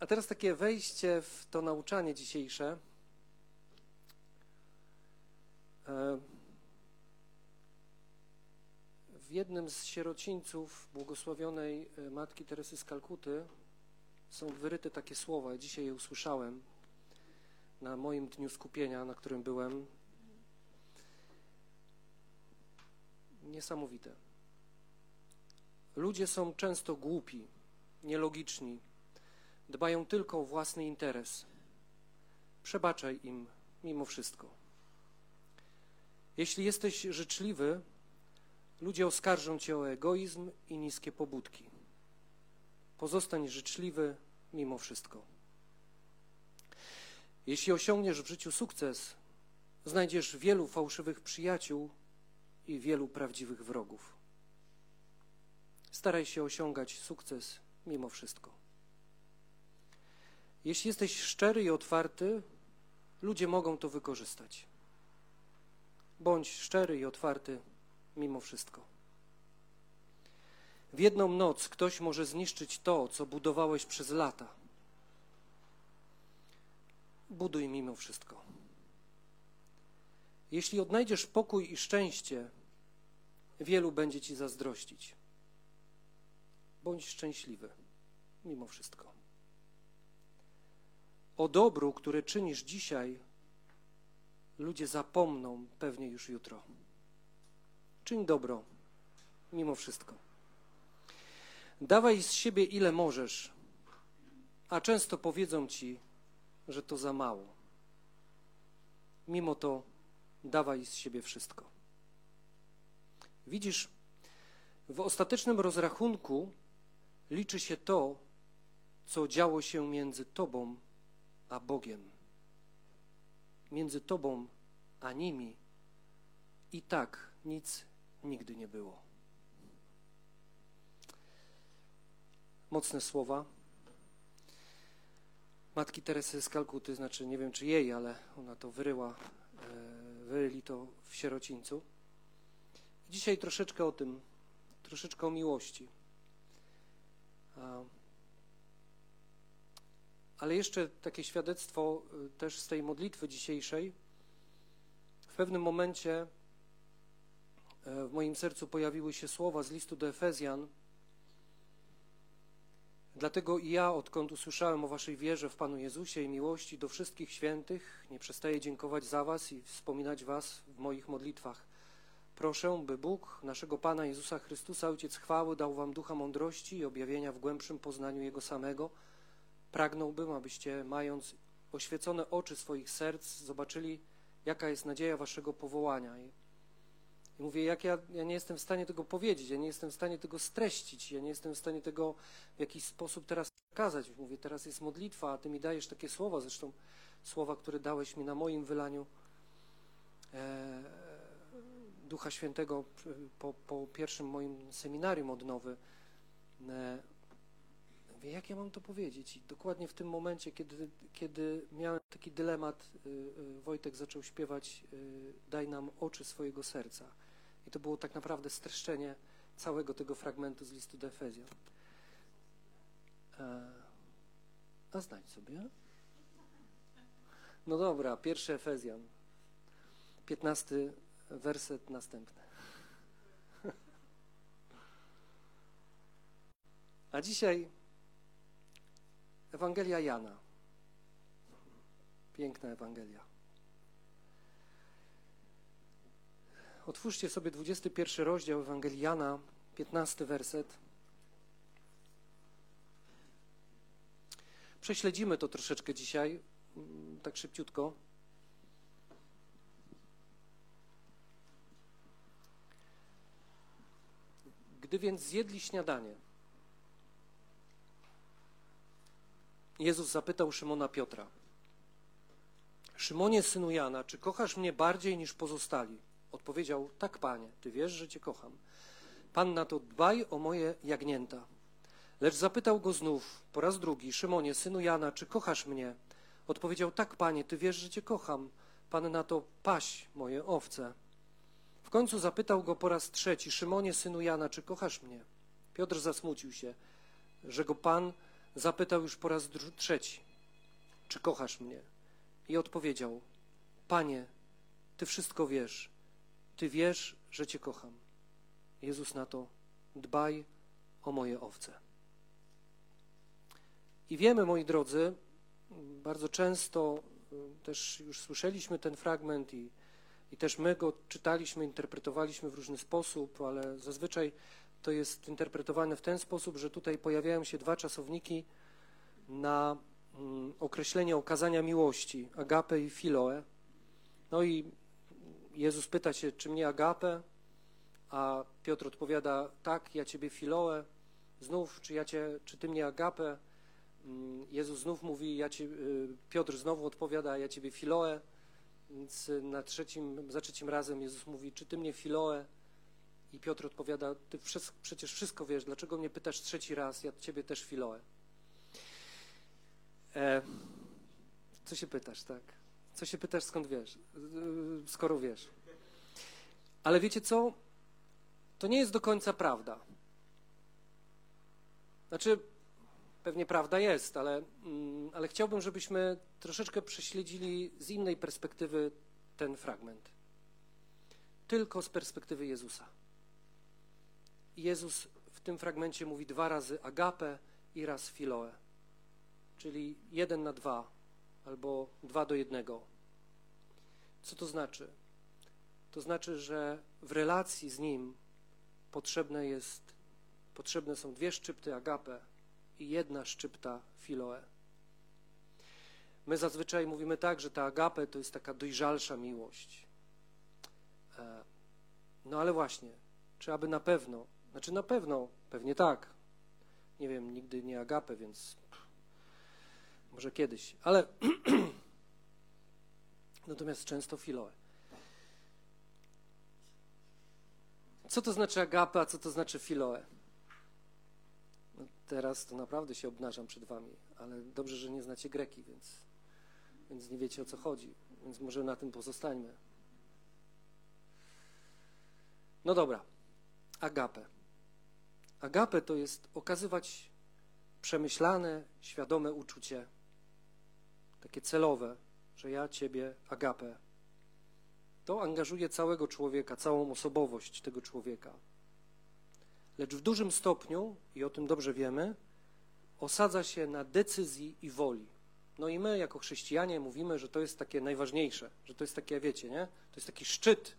A teraz takie wejście w to nauczanie dzisiejsze. E, w jednym z sierocińców błogosławionej e, Matki Teresy z Kalkuty są wyryte takie słowa. Dzisiaj je usłyszałem na moim dniu skupienia, na którym byłem. Niesamowite. Ludzie są często głupi, nielogiczni, dbają tylko o własny interes. Przebaczaj im mimo wszystko. Jeśli jesteś życzliwy, ludzie oskarżą cię o egoizm i niskie pobudki. Pozostań życzliwy mimo wszystko. Jeśli osiągniesz w życiu sukces, znajdziesz wielu fałszywych przyjaciół i wielu prawdziwych wrogów. Staraj się osiągać sukces mimo wszystko. Jeśli jesteś szczery i otwarty, ludzie mogą to wykorzystać. Bądź szczery i otwarty mimo wszystko. W jedną noc ktoś może zniszczyć to, co budowałeś przez lata. Buduj mimo wszystko. Jeśli odnajdziesz pokój i szczęście, wielu będzie ci zazdrościć. Bądź szczęśliwy mimo wszystko. O dobru, które czynisz dzisiaj, ludzie zapomną pewnie już jutro. Czyń dobro, mimo wszystko. Dawaj z siebie ile możesz, a często powiedzą ci, że to za mało. Mimo to dawaj z siebie wszystko. Widzisz, w ostatecznym rozrachunku liczy się to, co działo się między Tobą a Bogiem. Między Tobą a nimi i tak nic nigdy nie było. Mocne słowa. Matki Teresy z Kalkuty, znaczy nie wiem czy jej, ale ona to wyryła, e, wyryli to w sierocińcu. Dzisiaj troszeczkę o tym, troszeczkę o miłości. Ale jeszcze takie świadectwo y, też z tej modlitwy dzisiejszej. W pewnym momencie e, w moim sercu pojawiły się słowa z listu do Efezjan. Dlatego i ja, odkąd usłyszałem o Waszej wierze w Panu Jezusie i miłości do wszystkich świętych, nie przestaję dziękować za Was i wspominać Was w moich modlitwach. Proszę, by Bóg, naszego Pana Jezusa Chrystusa, Ojciec chwały, dał Wam ducha mądrości i objawienia w głębszym poznaniu Jego samego – Pragnąłbym, abyście, mając oświecone oczy swoich serc, zobaczyli, jaka jest nadzieja waszego powołania. I, i mówię, jak ja, ja nie jestem w stanie tego powiedzieć, ja nie jestem w stanie tego streścić, ja nie jestem w stanie tego w jakiś sposób teraz przekazać. Mówię, teraz jest modlitwa, a ty mi dajesz takie słowa, zresztą słowa, które dałeś mi na moim wylaniu e, Ducha Świętego po, po pierwszym moim seminarium odnowy. E, Mówię, jak ja mam to powiedzieć? I dokładnie w tym momencie, kiedy, kiedy miałem taki dylemat, y, y, Wojtek zaczął śpiewać y, Daj nam oczy swojego serca. I to było tak naprawdę streszczenie całego tego fragmentu z listu do Efezjan. E, a znajdź sobie. No dobra, pierwszy Efezjan. Piętnasty werset następny. A dzisiaj Ewangelia Jana. Piękna Ewangelia. Otwórzcie sobie 21 rozdział Ewangelii Jana, 15 werset. Prześledzimy to troszeczkę dzisiaj, mm, tak szybciutko. Gdy więc zjedli śniadanie, Jezus zapytał Szymona Piotra: Szymonie, synu Jana, czy kochasz mnie bardziej niż pozostali? Odpowiedział: Tak, panie, ty wiesz, że cię kocham. Pan na to dbaj o moje jagnięta. Lecz zapytał go znów po raz drugi: Szymonie, synu Jana, czy kochasz mnie? Odpowiedział: Tak, panie, ty wiesz, że cię kocham. Pan na to paś moje owce. W końcu zapytał go po raz trzeci: Szymonie, synu Jana, czy kochasz mnie? Piotr zasmucił się, że go Pan zapytał już po raz trzeci, czy kochasz mnie? I odpowiedział, Panie, Ty wszystko wiesz, Ty wiesz, że Cię kocham. Jezus na to, dbaj o moje owce. I wiemy, moi drodzy, bardzo często y, też już słyszeliśmy ten fragment i, i też my go czytaliśmy, interpretowaliśmy w różny sposób, ale zazwyczaj to jest interpretowane w ten sposób, że tutaj pojawiają się dwa czasowniki na mm, określenie okazania miłości, agape i filoe. No i Jezus pyta się, czy mnie agape, a Piotr odpowiada, tak, ja ciebie filoe. Znów, czy, ja cię, czy ty mnie agape? Mm, Jezus znów mówi, ja cię, y, Piotr znowu odpowiada, ja ciebie filoe. Więc na trzecim, za trzecim razem Jezus mówi, czy ty mnie filoe? I Piotr odpowiada, ty przecież wszystko wiesz, dlaczego mnie pytasz trzeci raz, ja ciebie też filoe. E, co się pytasz, tak? Co się pytasz, skąd wiesz? Skoro wiesz. Ale wiecie co? To nie jest do końca prawda. Znaczy, pewnie prawda jest, ale, mm, ale chciałbym, żebyśmy troszeczkę prześledzili z innej perspektywy ten fragment. Tylko z perspektywy Jezusa. Jezus w tym fragmencie mówi dwa razy agape i raz filoe, czyli jeden na dwa albo dwa do jednego. Co to znaczy? To znaczy, że w relacji z Nim potrzebne jest, potrzebne są dwie szczypty agape i jedna szczypta filoe. My zazwyczaj mówimy tak, że ta agape to jest taka dojrzalsza miłość. E, no ale właśnie, czy aby na pewno, znaczy na pewno, pewnie tak. Nie wiem, nigdy nie agape, więc może kiedyś, ale natomiast często filoe. Co to znaczy agape, a co to znaczy filoe? No teraz to naprawdę się obnażam przed wami, ale dobrze, że nie znacie greki, więc, więc nie wiecie o co chodzi, więc może na tym pozostańmy. No dobra, agape. Agape to jest okazywać przemyślane, świadome uczucie, takie celowe, że ja Ciebie agape to angażuje całego człowieka, całą osobowość tego człowieka. Lecz w dużym stopniu, i o tym dobrze wiemy, osadza się na decyzji i woli. No i my, jako chrześcijanie, mówimy, że to jest takie najważniejsze, że to jest takie, wiecie, nie? To jest taki szczyt,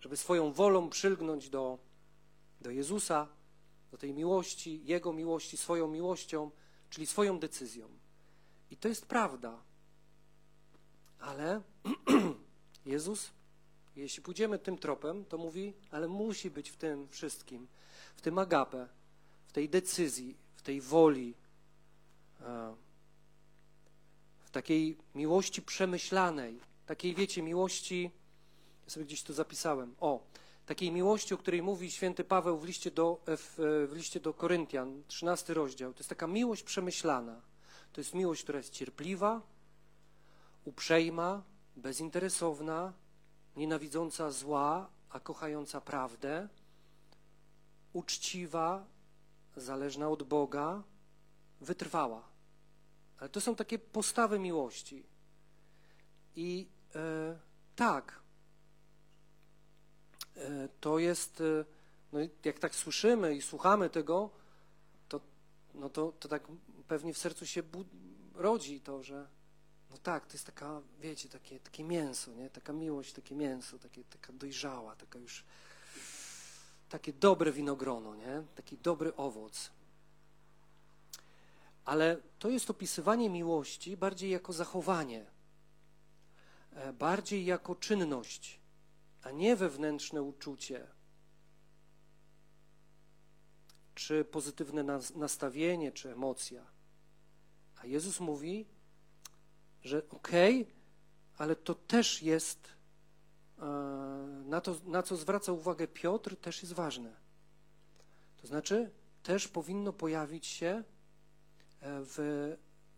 żeby swoją wolą przylgnąć do, do Jezusa, do tej miłości, Jego miłości, swoją miłością, czyli swoją decyzją. I to jest prawda. Ale Jezus jeśli pójdziemy tym tropem, to mówi, ale musi być w tym wszystkim, w tym agape, w tej decyzji, w tej woli, e, w takiej miłości przemyślanej, takiej, wiecie, miłości, ja sobie gdzieś tu zapisałem, o, takiej miłości, o której mówi święty Paweł w liście do, w, w liście do Koryntian, 13 rozdział. To jest taka miłość przemyślana. To jest miłość, która jest cierpliwa, uprzejma, bezinteresowna, nienawidząca zła, a kochająca prawdę, uczciwa, zależna od Boga, wytrwała. Ale to są takie postawy miłości. I e, tak, e, to jest, e, no jak tak słyszymy i słuchamy tego, to, no to, to tak pewnie w sercu się rodzi to, że no tak, to jest taka, wiecie, takie, takie mięso, nie? Taka miłość, takie mięso, takie, taka dojrzała, taka już, takie dobre winogrono, nie? Taki dobry owoc. Ale to jest opisywanie miłości bardziej jako zachowanie, e, bardziej jako czynność, a nie wewnętrzne uczucie, czy pozytywne nastawienie, czy emocja. A Jezus mówi, że okej, okay, ale to też jest, e, na, to, na co zwraca uwagę Piotr, też jest ważne. To znaczy, też powinno pojawić się e, w,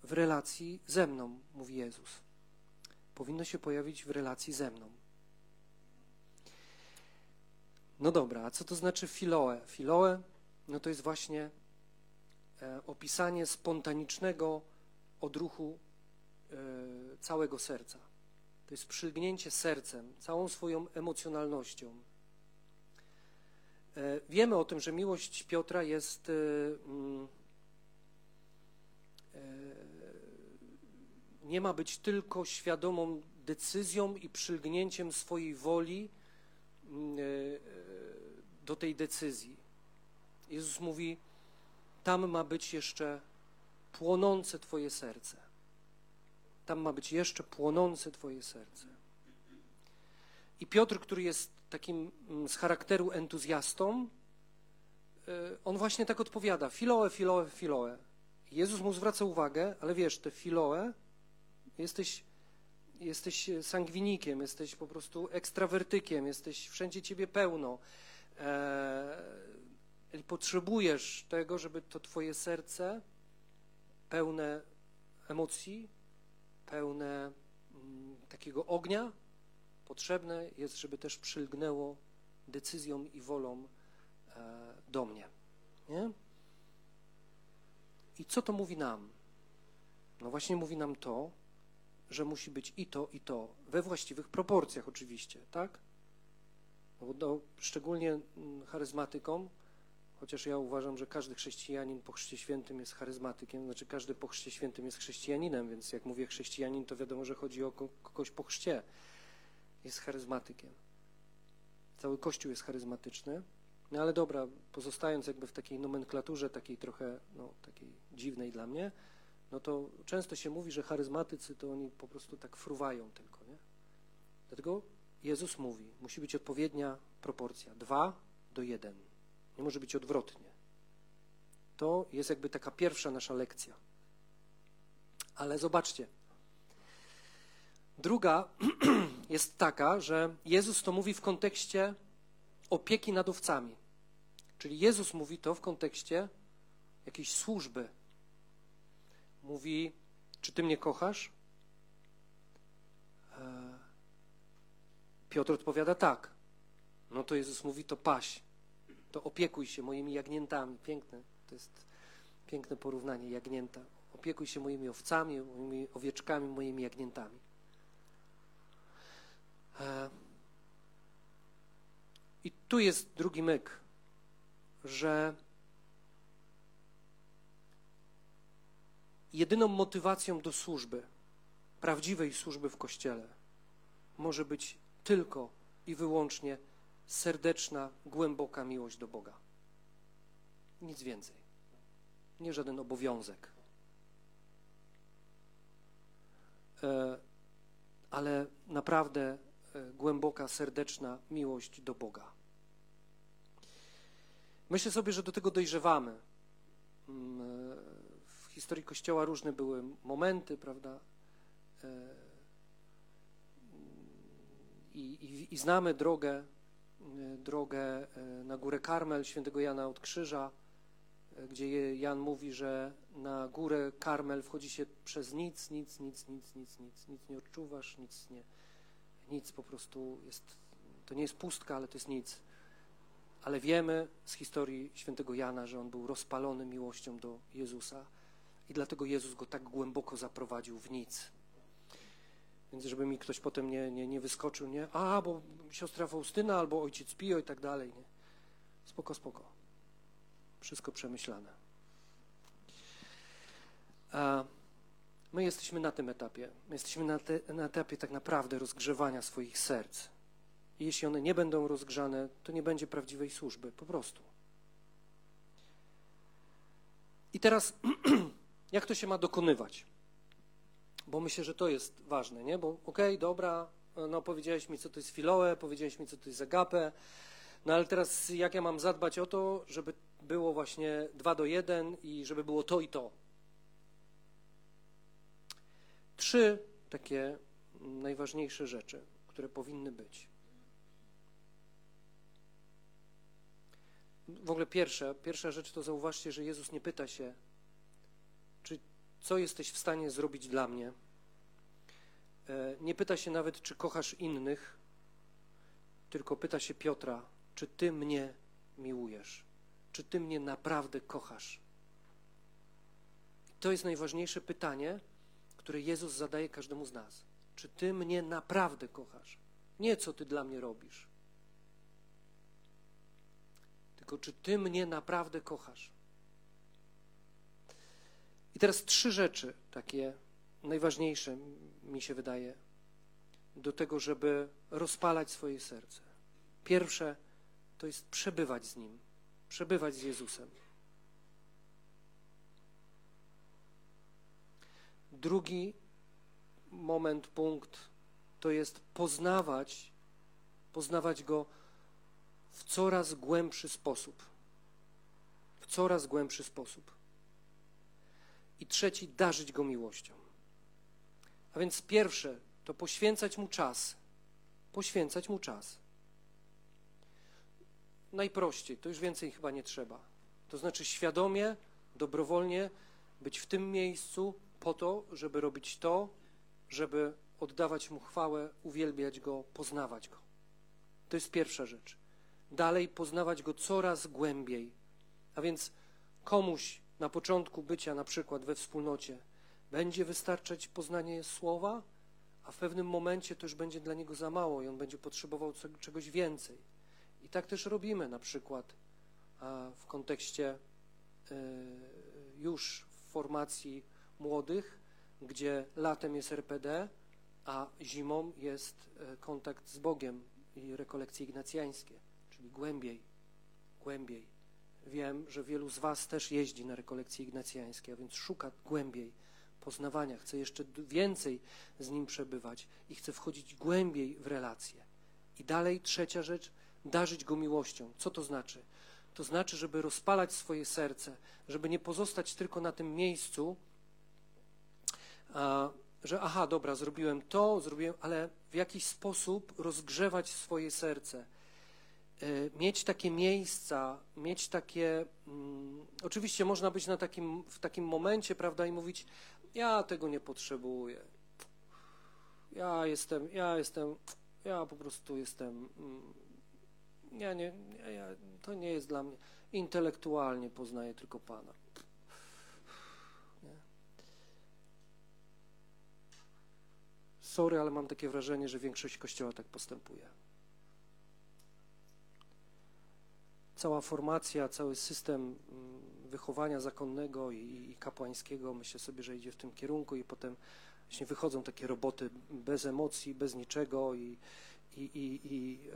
w relacji ze mną, mówi Jezus. Powinno się pojawić w relacji ze mną. No dobra, a co to znaczy filoe? Filoe, no to jest właśnie e, opisanie spontanicznego odruchu e, całego serca. To jest przylgnięcie sercem, całą swoją emocjonalnością. E, wiemy o tym, że miłość Piotra jest mm, nie ma być tylko świadomą decyzją i przylgnięciem swojej woli mm, do tej decyzji. Jezus mówi: Tam ma być jeszcze płonące Twoje serce. Tam ma być jeszcze płonące Twoje serce. I Piotr, który jest takim mm, z charakteru entuzjastą, y, on właśnie tak odpowiada: Filoe, filoe, filoe. Jezus mu zwraca uwagę, ale wiesz, te filoe, jesteś, jesteś sangwinikiem, jesteś po prostu ekstrawertykiem, jesteś wszędzie ciebie pełno. E, potrzebujesz tego, żeby to twoje serce pełne emocji, pełne mm, takiego ognia, potrzebne jest, żeby też przylgnęło decyzją i wolą e, do mnie. Nie? I co to mówi nam? No właśnie mówi nam to, że musi być i to, i to, we właściwych proporcjach oczywiście, tak? No, no, szczególnie mm, charyzmatykom, chociaż ja uważam, że każdy chrześcijanin po Chrzcie Świętym jest charyzmatykiem, znaczy każdy po Chrzcie Świętym jest chrześcijaninem, więc jak mówię chrześcijanin, to wiadomo, że chodzi o kogoś po chrzcie. Jest charyzmatykiem. Cały Kościół jest charyzmatyczny. No ale dobra, pozostając jakby w takiej nomenklaturze, takiej trochę, no, takiej dziwnej dla mnie, no to często się mówi, że charyzmatycy to oni po prostu tak fruwają tylko, nie? Dlatego Jezus mówi, musi być odpowiednia proporcja. Dwa do jeden. Nie może być odwrotnie. To jest jakby taka pierwsza nasza lekcja. Ale zobaczcie. Druga jest taka, że Jezus to mówi w kontekście opieki nad owcami. Czyli Jezus mówi to w kontekście jakiejś służby. Mówi, czy ty mnie kochasz? Piotr odpowiada tak. No to Jezus mówi, to paś, to opiekuj się moimi jagniętami. Piękne, to jest piękne porównanie, jagnięta. Opiekuj się moimi owcami, moimi owieczkami, moimi jagniętami. E, I tu jest drugi myk, że jedyną motywacją do służby, prawdziwej służby w Kościele, może być tylko i wyłącznie serdeczna, głęboka miłość do Boga. Nic więcej. Nie żaden obowiązek. E, ale naprawdę e, głęboka, serdeczna miłość do Boga. Myślę sobie, że do tego dojrzewamy. Mm, e, w historii Kościoła różne były momenty, prawda? I, i, znamy drogę, e, drogę e, na górę Karmel świętego Jana od Krzyża, e, gdzie Jan mówi, że na górę Karmel wchodzi się przez nic, nic, nic, nic, nic, nic, nic nie odczuwasz, nic nie, nic po prostu jest, to nie jest pustka, ale to jest nic. Ale wiemy z historii świętego Jana, że on był rozpalony miłością do Jezusa i dlatego Jezus go tak głęboko zaprowadził w nic. Więc żeby mi ktoś potem nie, nie, nie wyskoczył, nie? A, bo siostra Faustyna albo ojciec Pio i tak dalej, nie? Spoko, spoko. Wszystko przemyślane. A my jesteśmy na tym etapie. My jesteśmy na, te, na etapie tak naprawdę rozgrzewania swoich serc. I jeśli one nie będą rozgrzane, to nie będzie prawdziwej służby, po prostu. I teraz, jak to się ma dokonywać? Bo myślę, że to jest ważne, nie? Bo okej, okay, dobra, no powiedziałeś mi, co to jest filoe, powiedziałeś mi, co to jest agape, no ale teraz jak ja mam zadbać o to, żeby było właśnie dwa do jeden i żeby było to i to? Trzy takie najważniejsze rzeczy, które powinny być. W ogóle pierwsza, pierwsza rzecz to zauważcie, że Jezus nie pyta się, co jesteś w stanie zrobić dla mnie. E, nie pyta się nawet, czy kochasz innych, tylko pyta się Piotra, czy ty mnie miłujesz, czy ty mnie naprawdę kochasz. to jest najważniejsze pytanie, które Jezus zadaje każdemu z nas. Czy ty mnie naprawdę kochasz? Nie co ty dla mnie robisz, tylko czy ty mnie naprawdę kochasz? I teraz trzy rzeczy takie najważniejsze mi się wydaje do tego, żeby rozpalać swoje serce. Pierwsze to jest przebywać z Nim, przebywać z Jezusem. Drugi moment, punkt to jest poznawać, poznawać Go w coraz głębszy sposób. W coraz głębszy sposób. I trzeci, darzyć Go miłością. A więc pierwsze to poświęcać Mu czas. Poświęcać Mu czas. Najprościej, to już więcej chyba nie trzeba. To znaczy świadomie, dobrowolnie być w tym miejscu po to, żeby robić to, żeby oddawać Mu chwałę, uwielbiać Go, poznawać Go. To jest pierwsza rzecz. Dalej poznawać Go coraz głębiej. A więc komuś na początku bycia, na przykład we wspólnocie, będzie wystarczać poznanie Słowa, a w pewnym momencie to już będzie dla niego za mało i on będzie potrzebował czegoś więcej. I tak też robimy na przykład w kontekście e, już formacji młodych, gdzie latem jest RPD, a zimą jest e, kontakt z Bogiem i rekolekcje ignacjańskie, czyli głębiej, głębiej. Wiem, że wielu z Was też jeździ na rekolekcje ignacjańskie, a więc szuka głębiej poznawania, chce jeszcze więcej z Nim przebywać i chce wchodzić głębiej w relacje. I dalej trzecia rzecz, darzyć Go miłością. Co to znaczy? To znaczy, żeby rozpalać swoje serce, żeby nie pozostać tylko na tym miejscu, że aha, dobra, zrobiłem to, zrobiłem, ale w jakiś sposób rozgrzewać swoje serce. E, mieć takie miejsca, mieć takie. Mm, oczywiście można być na takim, w takim momencie, prawda, i mówić: Ja tego nie potrzebuję. Ja jestem, ja jestem, ja po prostu jestem. Mm, ja nie, ja, to nie jest dla mnie. Intelektualnie poznaję tylko Pana. Sorry, ale mam takie wrażenie, że większość kościoła tak postępuje. Cała formacja, cały system mm, wychowania zakonnego i, kapłańskiego, myślę sobie, że idzie w tym kierunku i potem właśnie wychodzą takie roboty bez emocji, bez niczego i, i, i, i e,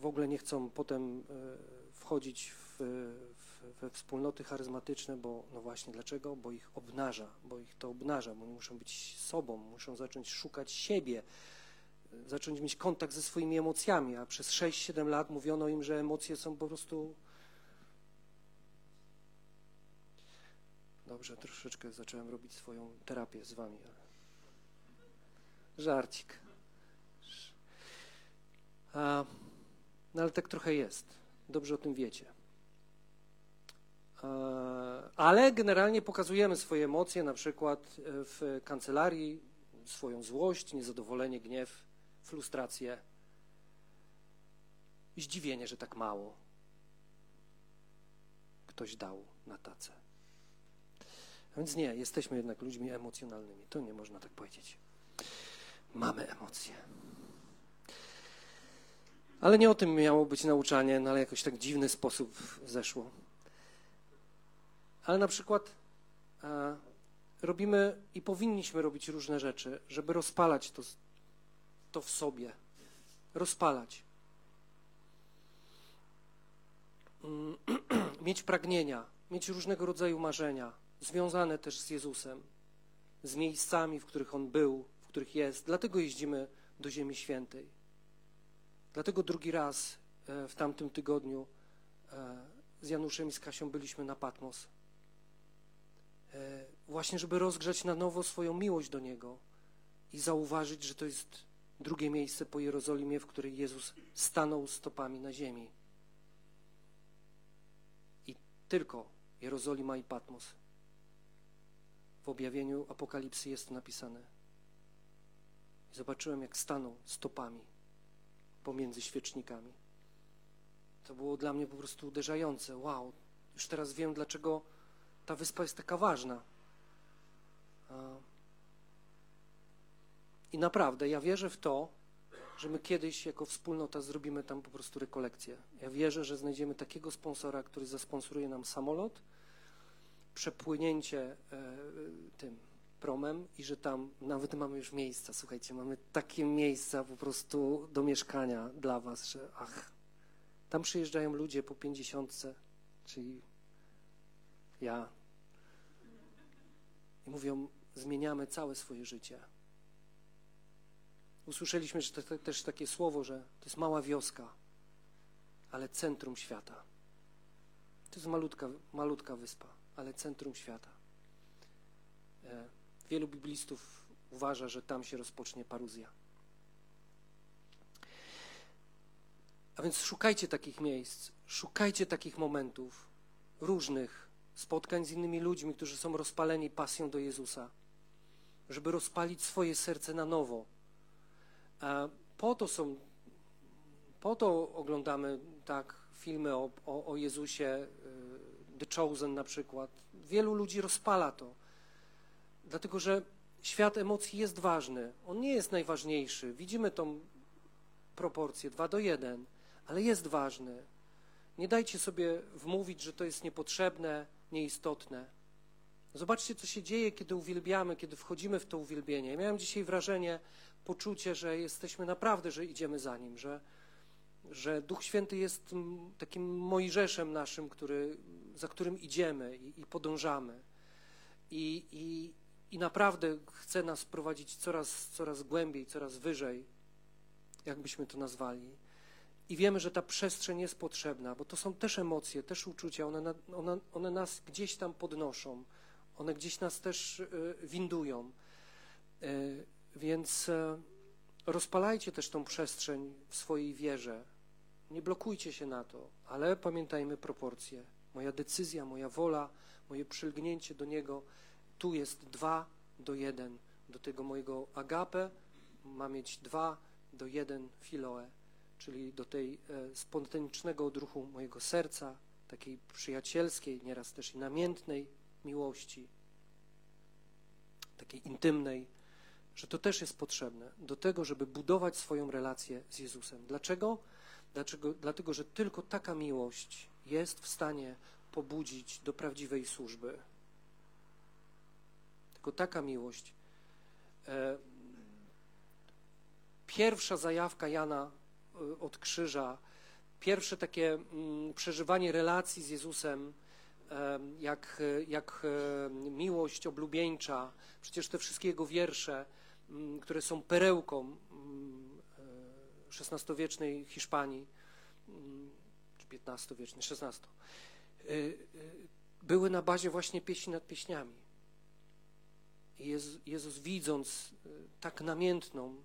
w ogóle nie chcą potem e, wchodzić w, we wspólnoty charyzmatyczne, bo no właśnie dlaczego? Bo ich obnaża, bo ich to obnaża, bo muszą być sobą, muszą zacząć szukać siebie, zacząć mieć kontakt ze swoimi emocjami, a przez 6-7 lat mówiono im, że emocje są po prostu Dobrze, troszeczkę zacząłem robić swoją terapię z wami. Żarcik. A, no ale tak trochę jest. Dobrze o tym wiecie. Ale generalnie pokazujemy swoje emocje, na przykład e, w kancelarii, swoją złość, niezadowolenie, gniew, frustrację, zdziwienie, że tak mało ktoś dał na tacę. Więc nie, jesteśmy jednak ludźmi emocjonalnymi. To nie można tak powiedzieć. Mamy emocje. Ale nie o tym miało być nauczanie, no ale jakoś tak dziwny sposób zeszło. Ale na przykład e, robimy i powinniśmy robić różne rzeczy, żeby rozpalać to, to w sobie. Rozpalać. Mm, mieć pragnienia, mieć różnego rodzaju marzenia, związane też z Jezusem, z miejscami, w których On był, w których jest. Dlatego jeździmy do Ziemi Świętej. Dlatego drugi raz e, w tamtym tygodniu e, z Januszem i z Kasią byliśmy na Patmos. E, właśnie, żeby rozgrzać na nowo swoją miłość do Niego i zauważyć, że to jest drugie miejsce po Jerozolimie, w której Jezus stanął stopami na ziemi. I tylko Jerozolima i Patmos. W objawieniu Apokalipsy jest napisane. I zobaczyłem, jak stanął stopami pomiędzy świecznikami. To było dla mnie po prostu uderzające. Wow, już teraz wiem, dlaczego ta wyspa jest taka ważna. I naprawdę, ja wierzę w to, że my kiedyś jako wspólnota zrobimy tam po prostu rekolekcję. Ja wierzę, że znajdziemy takiego sponsora, który zasponsoruje nam samolot, przepłynięcie e, tym promem i że tam nawet mamy już miejsca, słuchajcie, mamy takie miejsca po prostu do mieszkania dla was, że ach, tam przyjeżdżają ludzie po pięćdziesiątce, czyli ja i mówią, zmieniamy całe swoje życie. Usłyszeliśmy że też takie słowo, że to jest mała wioska, ale centrum świata. To jest malutka, malutka wyspa, ale centrum świata. E, wielu biblistów uważa, że tam się rozpocznie paruzja. A więc szukajcie takich miejsc, szukajcie takich momentów różnych, spotkań z innymi ludźmi, którzy są rozpaleni pasją do Jezusa, żeby rozpalić swoje serce na nowo. Po to są, po to oglądamy tak filmy o, o, o Jezusie, y, The Chosen na przykład. Wielu ludzi rozpala to, dlatego że świat emocji jest ważny. On nie jest najważniejszy. Widzimy tą proporcję 2 do 1, ale jest ważny. Nie dajcie sobie wmówić, że to jest niepotrzebne, nieistotne. Zobaczcie, co się dzieje, kiedy uwielbiamy, kiedy wchodzimy w to uwielbienie. Ja miałem dzisiaj wrażenie, poczucie, że jesteśmy naprawdę, że idziemy za Nim, że, że Duch Święty jest takim Mojżeszem naszym, który, za którym idziemy i, i podążamy. I, i, I naprawdę chce nas prowadzić coraz, coraz głębiej, coraz wyżej, jakbyśmy to nazwali. I wiemy, że ta przestrzeń jest potrzebna, bo to są też emocje, też uczucia, one, one, one nas gdzieś tam podnoszą, one gdzieś nas też e, windują. Więc e, rozpalajcie też tą przestrzeń w swojej wierze. Nie blokujcie się na to, ale pamiętajmy proporcje. Moja decyzja, moja wola, moje przylgnięcie do Niego, tu jest dwa do jeden. Do tego mojego agape ma mieć dwa do jeden filoe czyli do tej e, spontanicznego odruchu mojego serca, takiej przyjacielskiej, nieraz też i namiętnej miłości, takiej intymnej, że to też jest potrzebne do tego, żeby budować swoją relację z Jezusem. Dlaczego? Dlaczego? Dlatego, że tylko taka miłość jest w stanie pobudzić do prawdziwej służby. Tylko taka miłość. E, pierwsza zajawka Jana Y, od krzyża, pierwsze takie mm, przeżywanie relacji z Jezusem, jak, jak miłość oblubieńcza, przecież te wszystkie jego wiersze, które są perełką XVI-wiecznej mm, Hiszpanii, czy XV-wiecznej, XVI, y, y, były na bazie właśnie pieśni nad pieśniami. Jezus, Jezus widząc tak namiętną,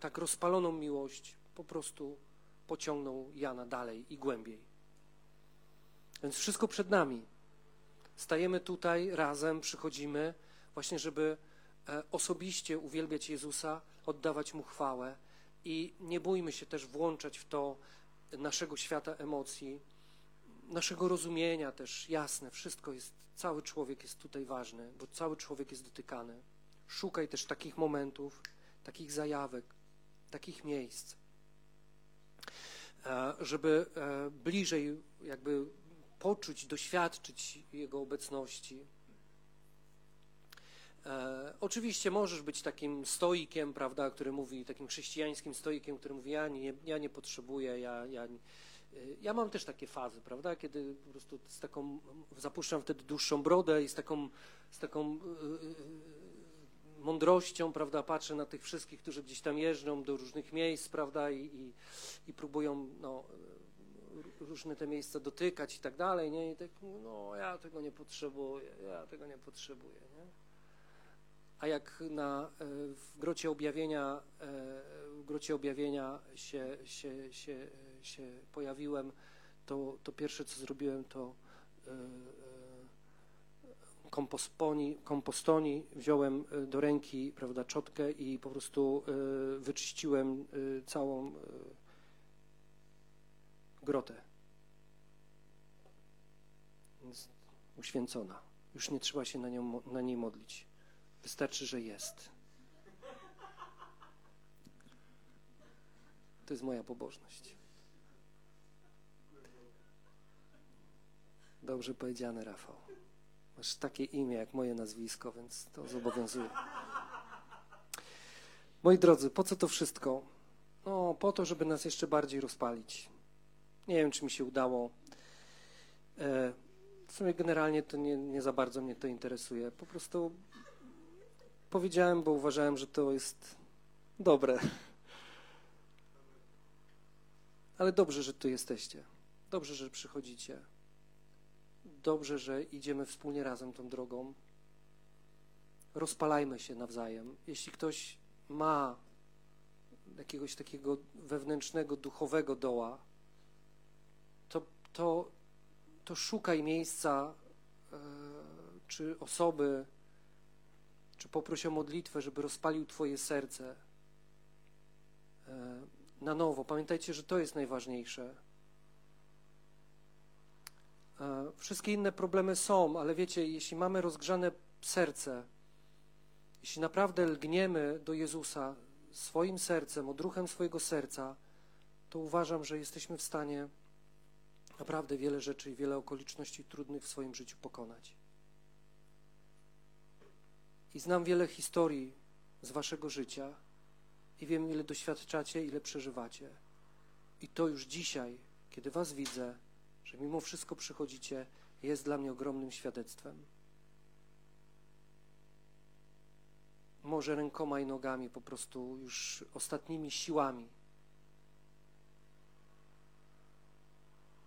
tak rozpaloną miłość, po prostu pociągnął Jana dalej i głębiej. Więc wszystko przed nami. Stajemy tutaj razem, przychodzimy właśnie, żeby e, osobiście uwielbiać Jezusa, oddawać Mu chwałę i nie bójmy się też włączać w to naszego świata emocji, naszego rozumienia też, jasne, wszystko jest, cały człowiek jest tutaj ważny, bo cały człowiek jest dotykany. Szukaj też takich momentów, takich zajawek, takich miejsc. E, żeby e, bliżej jakby poczuć, doświadczyć Jego obecności. E, oczywiście możesz być takim stoikiem, prawda, który mówi, takim chrześcijańskim stoikiem, który mówi, ja nie, ja nie potrzebuję, ja, ja, ja mam też takie fazy, prawda, kiedy po prostu z taką, zapuszczam wtedy dłuższą brodę i z taką, z taką mądrością, prawda, patrzę na tych wszystkich, którzy gdzieś tam jeżdżą do różnych miejsc, prawda, i, i, i próbują, no, różne te miejsca dotykać i tak dalej, nie, i tak, no, ja tego nie potrzebuję, ja tego nie potrzebuję. A jak na, e, w grocie objawienia, e, w grocie objawienia się, się, się, się pojawiłem, to, to pierwsze, co zrobiłem, to e, kompostoni, kompostoni wziąłem do ręki prawda, czotkę i po prostu wyczyściłem całą grotę. Uświęcona. Już nie trzeba się na, nią, na niej modlić. Wystarczy, że jest. To jest moja pobożność. Dobrze powiedziane, Rafał. Masz takie imię jak moje nazwisko, więc to zobowiązuje. Moi drodzy, po co to wszystko? No, po to, żeby nas jeszcze bardziej rozpalić. Nie wiem, czy mi się udało. E, w sumie generalnie to nie, nie za bardzo mnie to interesuje. Po prostu powiedziałem, bo uważałem, że to jest dobre. Ale dobrze, że tu jesteście. Dobrze, że przychodzicie. Dobrze, że idziemy wspólnie razem tą drogą. Rozpalajmy się nawzajem. Jeśli ktoś ma jakiegoś takiego wewnętrznego, duchowego doła, to, to, to szukaj miejsca e, czy osoby, czy poproś o modlitwę, żeby rozpalił Twoje serce e, na nowo. Pamiętajcie, że to jest najważniejsze. E, wszystkie inne problemy są, ale wiecie, jeśli mamy rozgrzane serce, jeśli naprawdę lgniemy do Jezusa swoim sercem, odruchem swojego serca, to uważam, że jesteśmy w stanie naprawdę wiele rzeczy i wiele okoliczności trudnych w swoim życiu pokonać. I znam wiele historii z waszego życia i wiem, ile doświadczacie, ile przeżywacie. I to już dzisiaj, kiedy was widzę, że mimo wszystko przychodzicie, jest dla mnie ogromnym świadectwem. Może rękoma i nogami, po prostu już ostatnimi siłami.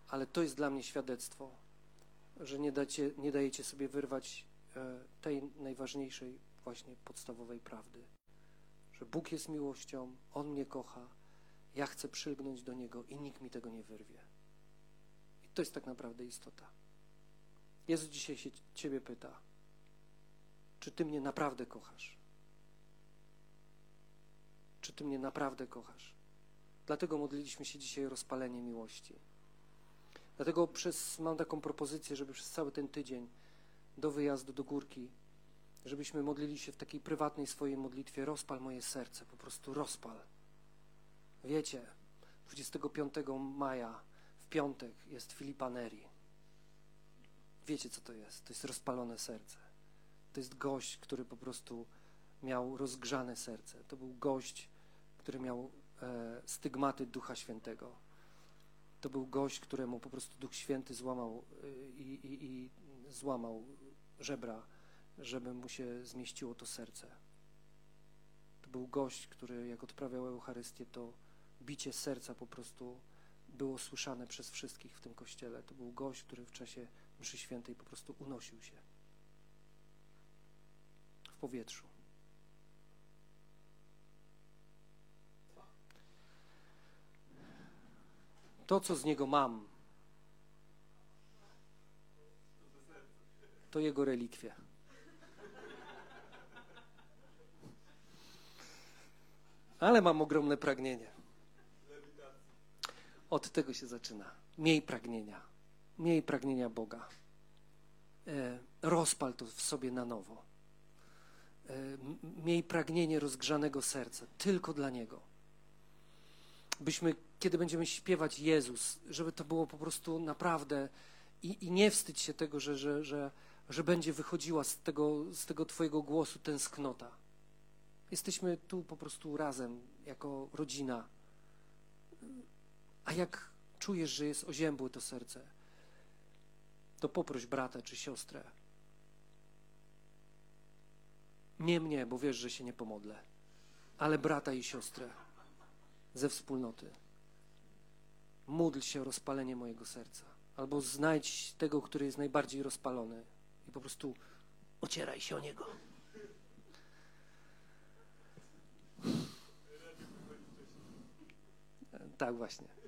Ale to jest dla mnie świadectwo, że nie, dacie, nie dajecie sobie wyrwać e, tej najważniejszej, właśnie podstawowej prawdy. Że Bóg jest miłością, On mnie kocha, ja chcę przylgnąć do Niego i nikt mi tego nie wyrwie. To jest tak naprawdę istota. Jezus dzisiaj się Ciebie pyta, czy Ty mnie naprawdę kochasz? Czy Ty mnie naprawdę kochasz? Dlatego modliliśmy się dzisiaj o rozpalenie miłości. Dlatego przez, mam taką propozycję, żeby przez cały ten tydzień do wyjazdu do górki, żebyśmy modlili się w takiej prywatnej swojej modlitwie, rozpal moje serce, po prostu rozpal. Wiecie, 25 maja w piątek jest Filipa Neri. Wiecie, co to jest? To jest rozpalone serce. To jest gość, który po prostu miał rozgrzane serce. To był gość, który miał e, stygmaty Ducha Świętego. To był gość, któremu po prostu Duch Święty złamał e, i, i, i złamał żebra, żeby mu się zmieściło to serce. To był gość, który jak odprawiał Eucharystię, to bicie serca po prostu było słyszane przez wszystkich w tym kościele. To był gość, który w czasie mszy świętej po prostu unosił się w powietrzu. To, co z niego mam, to jego relikwie. Ale mam ogromne pragnienie. Od tego się zaczyna. Miej pragnienia. Miej pragnienia Boga. E, rozpal to w sobie na nowo. E, miej pragnienie rozgrzanego serca, tylko dla Niego. Byśmy, kiedy będziemy śpiewać Jezus, żeby to było po prostu naprawdę i, i nie wstydź się tego, że, że, że, że będzie wychodziła z tego, z tego Twojego głosu tęsknota. Jesteśmy tu po prostu razem, jako rodzina. A jak czujesz, że jest oziębłe to serce, to poproś brata czy siostrę. Nie mnie, bo wiesz, że się nie pomodlę, ale brata i siostrę ze wspólnoty. Módl się o rozpalenie mojego serca. Albo znajdź tego, który jest najbardziej rozpalony i po prostu ocieraj się o niego. Tak, właśnie.